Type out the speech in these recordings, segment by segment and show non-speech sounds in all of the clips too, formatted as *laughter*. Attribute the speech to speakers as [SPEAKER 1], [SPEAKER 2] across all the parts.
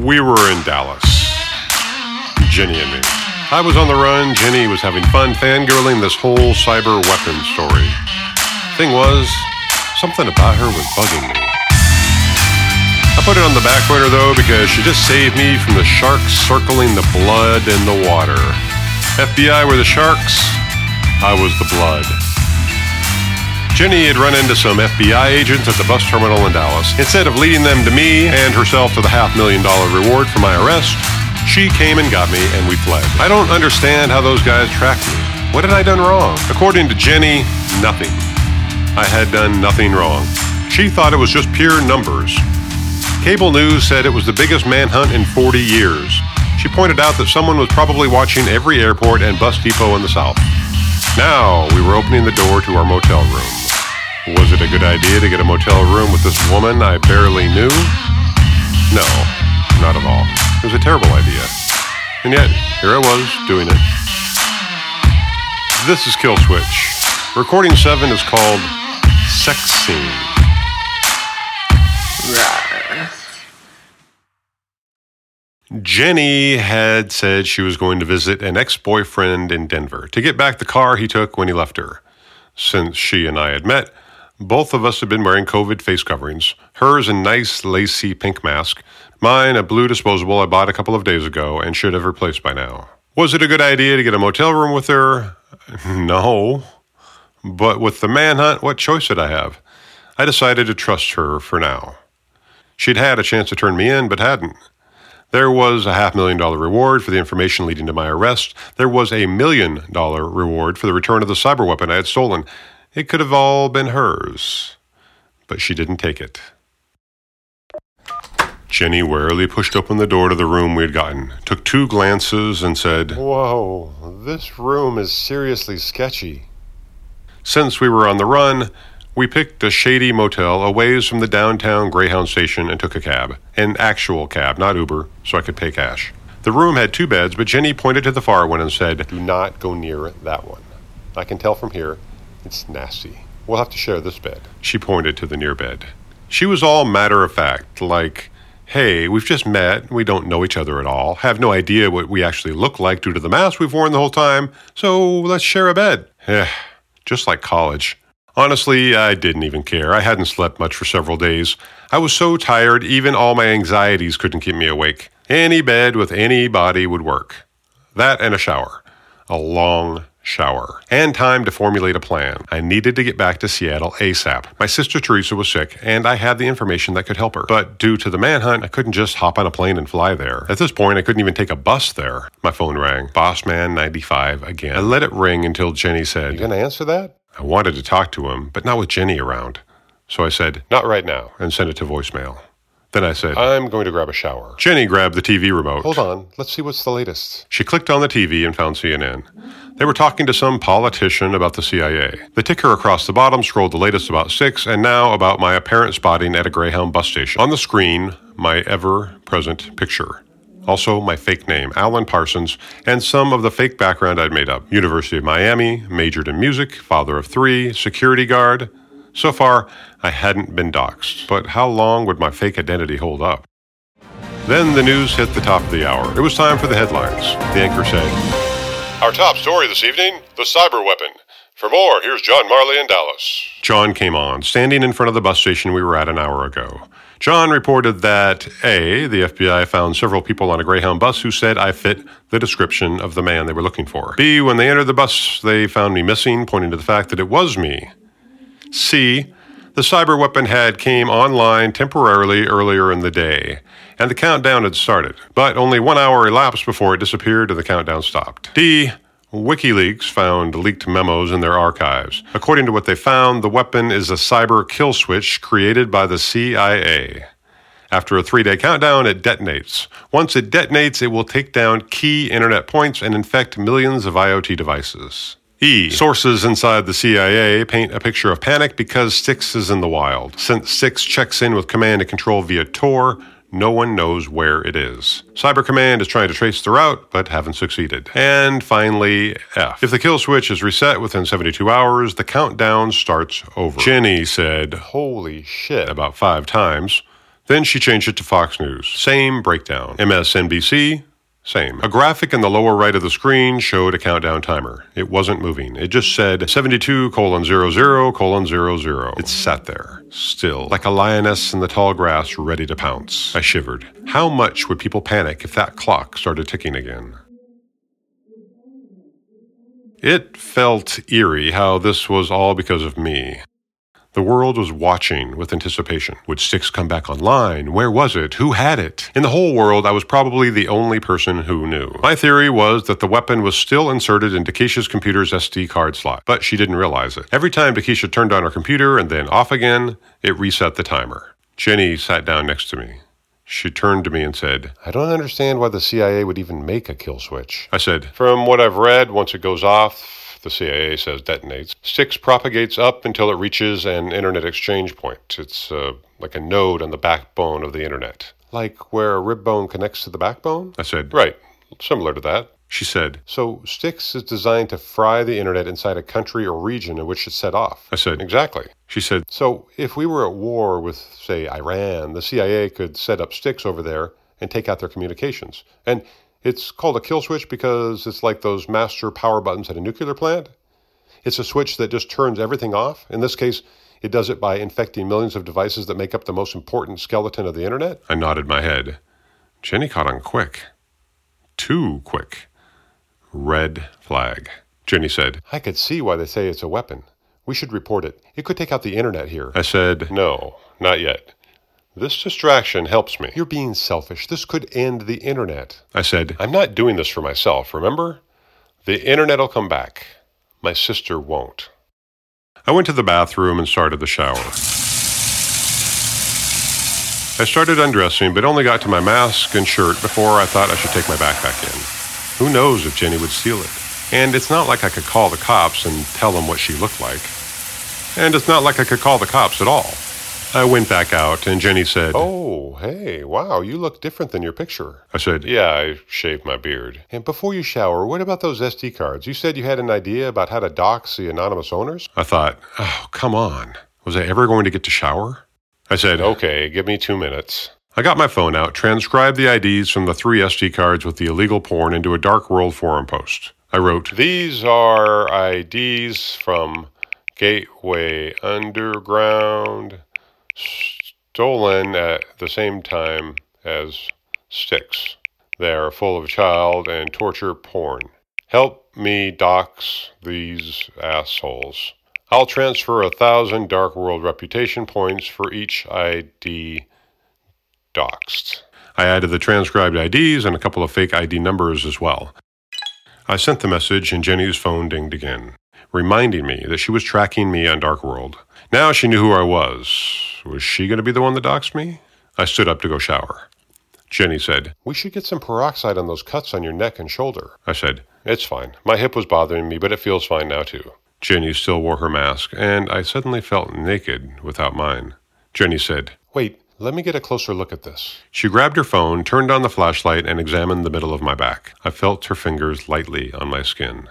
[SPEAKER 1] We were in Dallas. Jenny and me. I was on the run. Jenny was having fun fangirling this whole cyber weapon story. Thing was, something about her was bugging me. I put it on the back burner though because she just saved me from the sharks circling the blood in the water. FBI were the sharks, I was the blood. Jenny had run into some FBI agents at the bus terminal in Dallas. Instead of leading them to me and herself to the half million dollar reward for my arrest, she came and got me and we fled. I don't understand how those guys tracked me. What had I done wrong? According to Jenny, nothing. I had done nothing wrong. She thought it was just pure numbers. Cable news said it was the biggest manhunt in 40 years. She pointed out that someone was probably watching every airport and bus depot in the South. Now we were opening the door to our motel room. Was it a good idea to get a motel room with this woman I barely knew? No, not at all. It was a terrible idea. And yet, here I was, doing it. This is Kill Switch. Recording 7 is called Sex Scene. Jenny had said she was going to visit an ex boyfriend in Denver to get back the car he took when he left her. Since she and I had met, both of us have been wearing COVID face coverings. Hers a nice lacy pink mask, mine a blue disposable I bought a couple of days ago and should have replaced by now. Was it a good idea to get a motel room with her? *laughs* No. But with the manhunt, what choice did I have? I decided to trust her for now. She'd had a chance to turn me in, but hadn't. There was a half million dollar reward for the information leading to my arrest. There was a million dollar reward for the return of the cyber weapon I had stolen. It could have all been hers, but she didn't take it. Jenny warily pushed open the door to the room we had gotten, took two glances, and said, Whoa, this room is seriously sketchy. Since we were on the run, we picked a shady motel a ways from the downtown Greyhound station and took a cab. An actual cab, not Uber, so I could pay cash. The room had two beds, but Jenny pointed to the far one and said, Do not go near that one. I can tell from here it's nasty. We'll have to share this bed. She pointed to the near bed. She was all matter of fact, like, Hey, we've just met. We don't know each other at all. Have no idea what we actually look like due to the mask we've worn the whole time. So let's share a bed. Eh, just like college. Honestly, I didn't even care. I hadn't slept much for several days. I was so tired, even all my anxieties couldn't keep me awake. Any bed with any body would work. That and a shower. A long shower. And time to formulate a plan. I needed to get back to Seattle ASAP. My sister Teresa was sick, and I had the information that could help her. But due to the manhunt, I couldn't just hop on a plane and fly there. At this point, I couldn't even take a bus there. My phone rang. Bossman 95 again. I let it ring until Jenny said, You gonna answer that? I wanted to talk to him, but not with Jenny around. So I said, Not right now, and sent it to voicemail. Then I said, I'm going to grab a shower. Jenny grabbed the TV remote. Hold on, let's see what's the latest. She clicked on the TV and found CNN. They were talking to some politician about the CIA. The ticker across the bottom scrolled the latest about Styx, and now about my apparent spotting at a Greyhound bus station. On the screen, my ever present picture. Also, my fake name, Alan Parsons, and some of the fake background I'd made up. University of Miami, majored in music, father of three, security guard. So far, I hadn't been doxxed. But how long would my fake identity hold up? Then the news hit the top of the hour. It was time for the headlines. The anchor said, Our top story this evening the cyber weapon. For more, here's John Marley in Dallas. John came on, standing in front of the bus station we were at an hour ago. John reported that A, the FBI found several people on a Greyhound bus who said I fit the description of the man they were looking for. B, when they entered the bus, they found me missing, pointing to the fact that it was me. C, the cyber weapon had came online temporarily earlier in the day, and the countdown had started, but only one hour elapsed before it disappeared and the countdown stopped. D, WikiLeaks found leaked memos in their archives. According to what they found, the weapon is a cyber kill switch created by the CIA. After a three day countdown, it detonates. Once it detonates, it will take down key internet points and infect millions of IoT devices. E. Sources inside the CIA paint a picture of panic because Styx is in the wild. Since Styx checks in with command and control via Tor, no one knows where it is. Cyber Command is trying to trace the route, but haven't succeeded. And finally, F. If the kill switch is reset within 72 hours, the countdown starts over. Jenny said, Holy shit, about five times. Then she changed it to Fox News. Same breakdown. MSNBC, same. A graphic in the lower right of the screen showed a countdown timer. It wasn't moving. It just said 72 colon 00 colon 00. It sat there, still, like a lioness in the tall grass ready to pounce. I shivered. How much would people panic if that clock started ticking again? It felt eerie how this was all because of me. The world was watching with anticipation. Would Styx come back online? Where was it? Who had it? In the whole world, I was probably the only person who knew. My theory was that the weapon was still inserted into Keisha's computer's SD card slot, but she didn't realize it. Every time Keisha turned on her computer and then off again, it reset the timer. Jenny sat down next to me. She turned to me and said,
[SPEAKER 2] I don't understand why the CIA would even make a kill switch.
[SPEAKER 1] I said,
[SPEAKER 2] From what I've read, once it goes off, the CIA says detonates. Styx propagates up until it reaches an internet exchange point. It's uh, like a node on the backbone of the internet. Like where a rib bone connects to the backbone?
[SPEAKER 1] I said,
[SPEAKER 2] Right, similar to that.
[SPEAKER 1] She said,
[SPEAKER 2] So Styx is designed to fry the internet inside a country or region in which it's set off.
[SPEAKER 1] I said,
[SPEAKER 2] Exactly.
[SPEAKER 1] She said,
[SPEAKER 2] So if we were at war with, say, Iran, the CIA could set up Styx over there and take out their communications. And it's called a kill switch because it's like those master power buttons at a nuclear plant. It's a switch that just turns everything off. In this case, it does it by infecting millions of devices that make up the most important skeleton of the internet.
[SPEAKER 1] I nodded my head. Jenny caught on quick. Too quick. Red flag. Jenny said,
[SPEAKER 2] I could see why they say it's a weapon. We should report it. It could take out the internet here.
[SPEAKER 1] I said,
[SPEAKER 2] No, not yet. This distraction helps me. You're being selfish. This could end the internet.
[SPEAKER 1] I said,
[SPEAKER 2] I'm not doing this for myself, remember? The internet'll come back. My sister won't.
[SPEAKER 1] I went to the bathroom and started the shower. I started undressing, but only got to my mask and shirt before I thought I should take my backpack in. Who knows if Jenny would steal it? And it's not like I could call the cops and tell them what she looked like. And it's not like I could call the cops at all. I went back out, and Jenny said,
[SPEAKER 2] Oh, hey, wow, you look different than your picture.
[SPEAKER 1] I said,
[SPEAKER 2] Yeah, I shaved my beard. And before you shower, what about those SD cards? You said you had an idea about how to dox the anonymous owners?
[SPEAKER 1] I thought, oh, come on. Was I ever going to get to shower? I said,
[SPEAKER 2] Okay, give me two minutes.
[SPEAKER 1] I got my phone out, transcribed the IDs from the three SD cards with the illegal porn into a Dark World forum post. I wrote,
[SPEAKER 2] These are IDs from Gateway Underground stolen at the same time as Styx. They are full of child and torture porn. Help me dox these assholes. I'll transfer a thousand Dark World reputation points for each ID doxed.
[SPEAKER 1] I added the transcribed IDs and a couple of fake ID numbers as well. I sent the message and Jenny's phone dinged again, reminding me that she was tracking me on Dark World. Now she knew who I was. Was she going to be the one that doxed me? I stood up to go shower. Jenny said,
[SPEAKER 2] We should get some peroxide on those cuts on your neck and shoulder.
[SPEAKER 1] I said,
[SPEAKER 2] It's fine. My hip was bothering me, but it feels fine now, too.
[SPEAKER 1] Jenny still wore her mask, and I suddenly felt naked without mine. Jenny said,
[SPEAKER 2] Wait, let me get a closer look at this.
[SPEAKER 1] She grabbed her phone, turned on the flashlight, and examined the middle of my back. I felt her fingers lightly on my skin.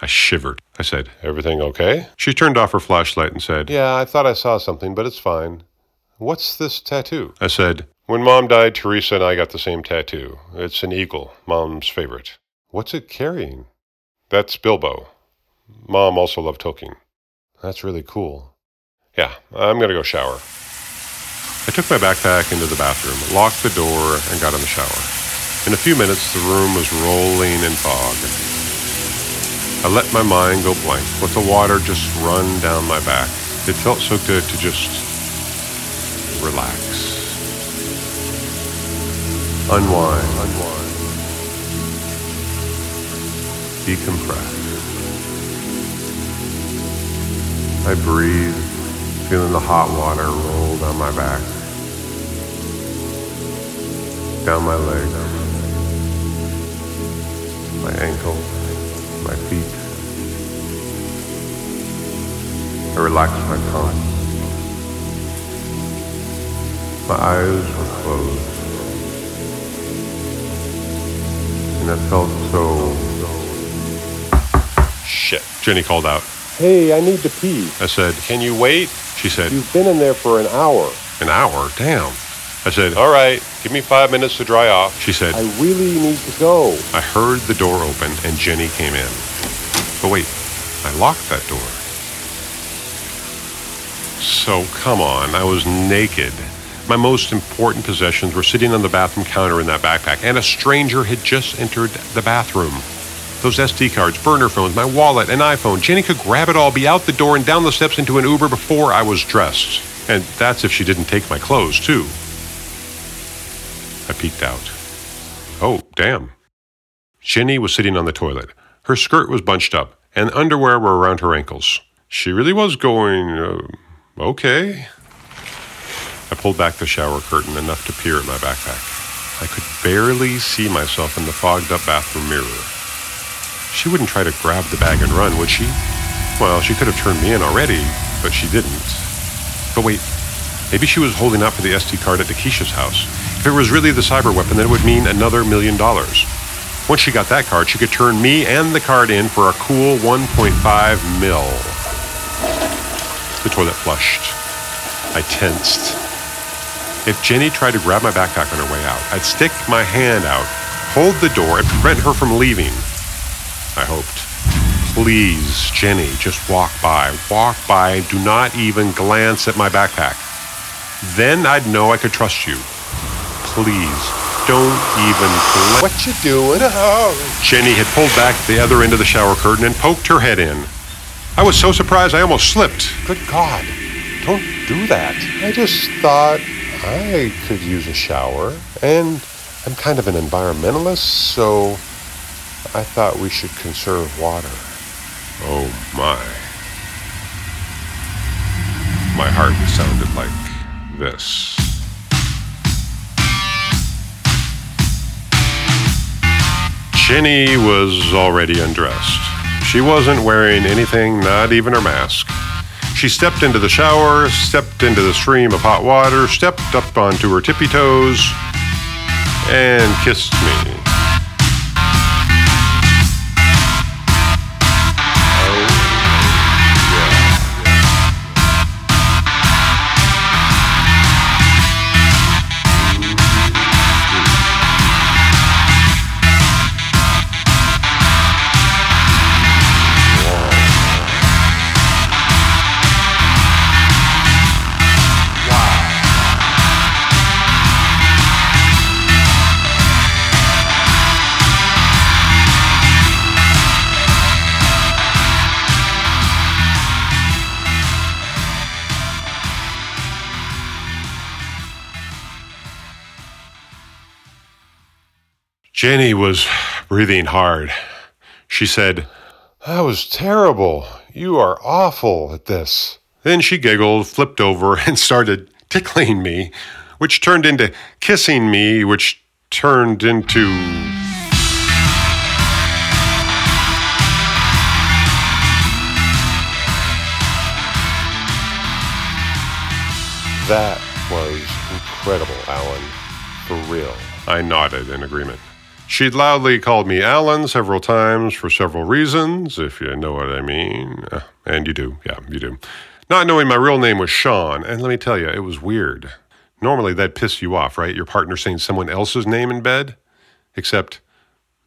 [SPEAKER 1] I shivered. I said,
[SPEAKER 2] Everything okay?
[SPEAKER 1] She turned off her flashlight and said,
[SPEAKER 2] Yeah, I thought I saw something, but it's fine. What's this tattoo?
[SPEAKER 1] I said,
[SPEAKER 2] When Mom died, Teresa and I got the same tattoo. It's an eagle, Mom's favorite. What's it carrying? That's Bilbo. Mom also loved Tolkien. That's really cool. Yeah, I'm gonna go shower.
[SPEAKER 1] I took my backpack into the bathroom, locked the door, and got in the shower. In a few minutes, the room was rolling in fog. I let my mind go blank, let the water just run down my back. It felt so good to just relax. Unwind. Unwind. Decompress. I breathe, feeling the hot water roll down my back, down my legs, my ankles, I relaxed my tongue. My eyes were closed. And I felt so.
[SPEAKER 2] Shit.
[SPEAKER 1] Jenny called out.
[SPEAKER 2] Hey, I need to pee.
[SPEAKER 1] I said,
[SPEAKER 2] Can you wait?
[SPEAKER 1] She said,
[SPEAKER 2] You've been in there for an hour.
[SPEAKER 1] An hour? Damn. I said, All right, give me five minutes to dry off. She said,
[SPEAKER 2] I really need to go.
[SPEAKER 1] I heard the door open and Jenny came in. But wait, I locked that door. So come on, I was naked. My most important possessions were sitting on the bathroom counter in that backpack, and a stranger had just entered the bathroom. Those SD cards, burner phones, my wallet, an iPhone. Jenny could grab it all, be out the door, and down the steps into an Uber before I was dressed. And that's if she didn't take my clothes, too. I peeked out. Oh, damn. Jenny was sitting on the toilet. Her skirt was bunched up, and underwear were around her ankles. She really was going, uh, okay. I pulled back the shower curtain enough to peer at my backpack. I could barely see myself in the fogged up bathroom mirror. She wouldn't try to grab the bag and run, would she? Well, she could have turned me in already, but she didn't. But wait, maybe she was holding out for the SD card at Takesha's house. If it was really the cyber weapon, then it would mean another million dollars. Once she got that card, she could turn me and the card in for a cool 1.5 mil. The toilet flushed. I tensed. If Jenny tried to grab my backpack on her way out, I'd stick my hand out, hold the door, and prevent her from leaving. I hoped. Please, Jenny, just walk by. Walk by. Do not even glance at my backpack. Then I'd know I could trust you. Please, don't even
[SPEAKER 2] glance. What you doing? Oh. *laughs*
[SPEAKER 1] Jenny had pulled back the other end of the shower curtain and poked her head in. I was so surprised I almost slipped.
[SPEAKER 2] Good God, don't do that. I just thought I could use a shower, and I'm kind of an environmentalist, so I thought we should conserve water.
[SPEAKER 1] Oh my. My heart sounded like this. Jenny was already undressed. She wasn't wearing anything, not even her mask. She stepped into the shower, stepped into the stream of hot water, stepped up onto her tippy toes, and kissed me. Jenny was breathing hard. She said,
[SPEAKER 2] That was terrible. You are awful at this.
[SPEAKER 1] Then she giggled, flipped over, *laughs* and started tickling me, which turned into kissing me, which turned into.
[SPEAKER 2] That was incredible, Alan. For real.
[SPEAKER 1] I nodded in agreement. She'd loudly called me Alan several times for several reasons, if you know what I mean. Uh, and you do, yeah, you do. Not knowing my real name was Sean, and let me tell you, it was weird. Normally that'd piss you off, right? Your partner saying someone else's name in bed? Except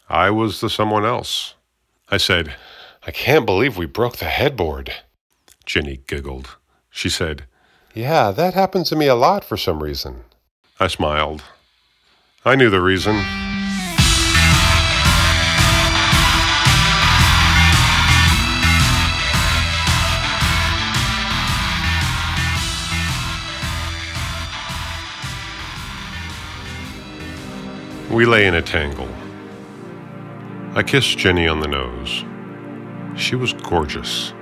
[SPEAKER 1] I was the someone else. I said,
[SPEAKER 2] I can't believe we broke the headboard.
[SPEAKER 1] Jenny giggled. She said,
[SPEAKER 2] Yeah, that happens to me a lot for some reason.
[SPEAKER 1] I smiled. I knew the reason. We lay in a tangle. I kissed Jenny on the nose. She was gorgeous.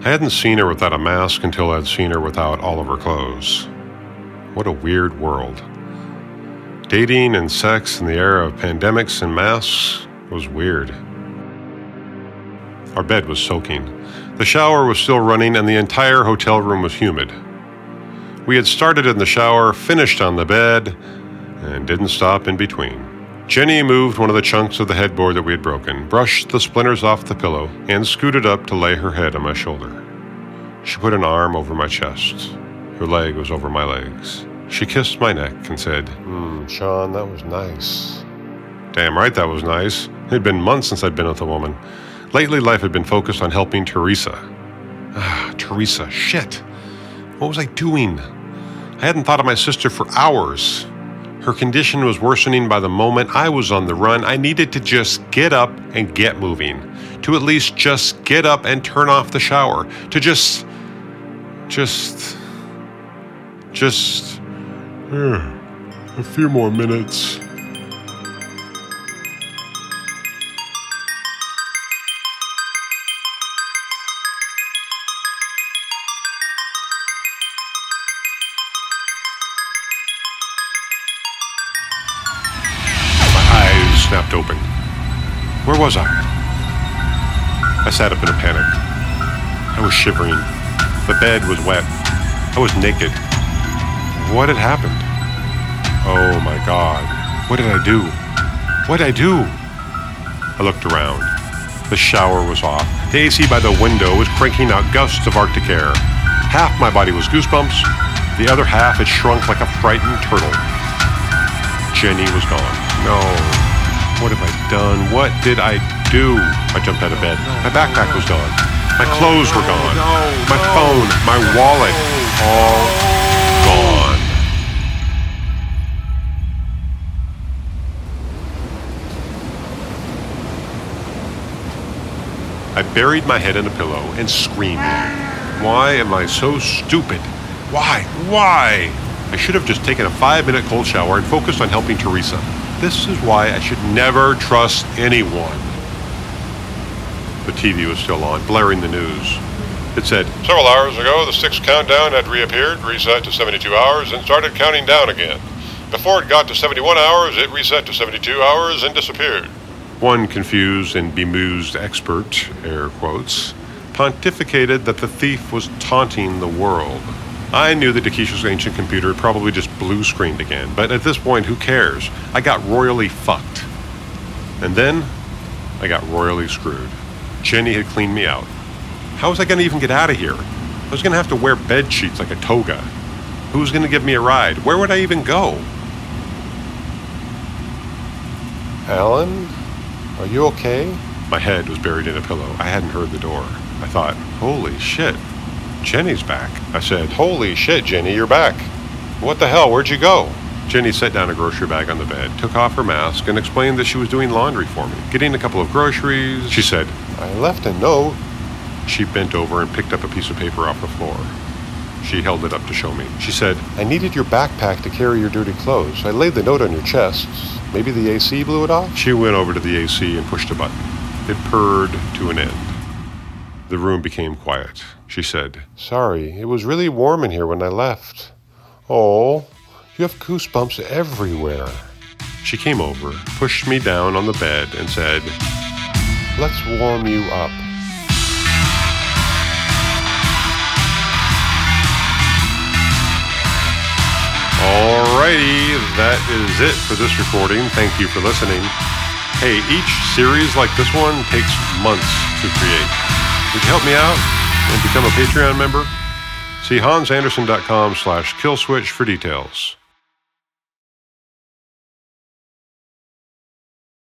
[SPEAKER 1] I hadn't seen her without a mask until I'd seen her without all of her clothes. What a weird world. Dating and sex in the era of pandemics and masks was weird. Our bed was soaking. The shower was still running, and the entire hotel room was humid. We had started in the shower, finished on the bed, and didn't stop in between. Jenny moved one of the chunks of the headboard that we had broken, brushed the splinters off the pillow, and scooted up to lay her head on my shoulder. She put an arm over my chest. Her leg was over my legs. She kissed my neck and said,
[SPEAKER 2] Hmm, Sean, that was nice.
[SPEAKER 1] Damn right that was nice. It had been months since I'd been with a woman. Lately, life had been focused on helping Teresa. Ah, Teresa, shit. What was I doing? I hadn't thought of my sister for hours. Her condition was worsening by the moment I was on the run. I needed to just get up and get moving. To at least just get up and turn off the shower. To just. just. just.
[SPEAKER 2] Yeah, a few more minutes.
[SPEAKER 1] Sat up in a panic. I was shivering. The bed was wet. I was naked. What had happened? Oh my god. What did I do? What did I do? I looked around. The shower was off. The AC by the window was cranking out gusts of Arctic air. Half my body was goosebumps. The other half had shrunk like a frightened turtle. Jenny was gone. No. What have I done? What did I do? I jumped out of bed. My backpack was gone. My clothes were gone. My phone, my wallet, all gone. I buried my head in a pillow and screamed. Why am I so stupid? Why? Why? I should have just taken a five minute cold shower and focused on helping Teresa. This is why I should never trust anyone. The TV was still on, blaring the news. It said,
[SPEAKER 2] Several hours ago, the Styx countdown had reappeared, reset to 72 hours, and started counting down again. Before it got to 71 hours, it reset to 72 hours and disappeared.
[SPEAKER 1] One confused and bemused expert, air quotes, pontificated that the thief was taunting the world. I knew that Takesha's ancient computer had probably just blue screened again, but at this point, who cares? I got royally fucked. And then, I got royally screwed. Jenny had cleaned me out. How was I going to even get out of here? I was going to have to wear bed sheets like a toga. Who was going to give me a ride? Where would I even go?
[SPEAKER 2] Alan, are you okay?
[SPEAKER 1] My head was buried in a pillow. I hadn't heard the door. I thought, holy shit, Jenny's back. I said,
[SPEAKER 2] Holy shit, Jenny, you're back. What the hell? Where'd you go?
[SPEAKER 1] Jenny set down a grocery bag on the bed, took off her mask, and explained that she was doing laundry for me, getting a couple of groceries. She said,
[SPEAKER 2] I left a note.
[SPEAKER 1] she bent over and picked up a piece of paper off the floor. She held it up to show me. She said,
[SPEAKER 2] I needed your backpack to carry your dirty clothes. I laid the note on your chest. Maybe the AC blew it off?
[SPEAKER 1] She went over to the AC and pushed a button. It purred to an end. The room became quiet. She said,
[SPEAKER 2] Sorry, it was really warm in here when I left. Oh, you have goosebumps everywhere.
[SPEAKER 1] She came over, pushed me down on the bed, and said,
[SPEAKER 2] Let's warm you up.
[SPEAKER 1] Alrighty, that is it for this recording. Thank you for listening. Hey, each series like this one takes months to create. Would you help me out and become a Patreon member? See hansanderson.com slash killswitch for details.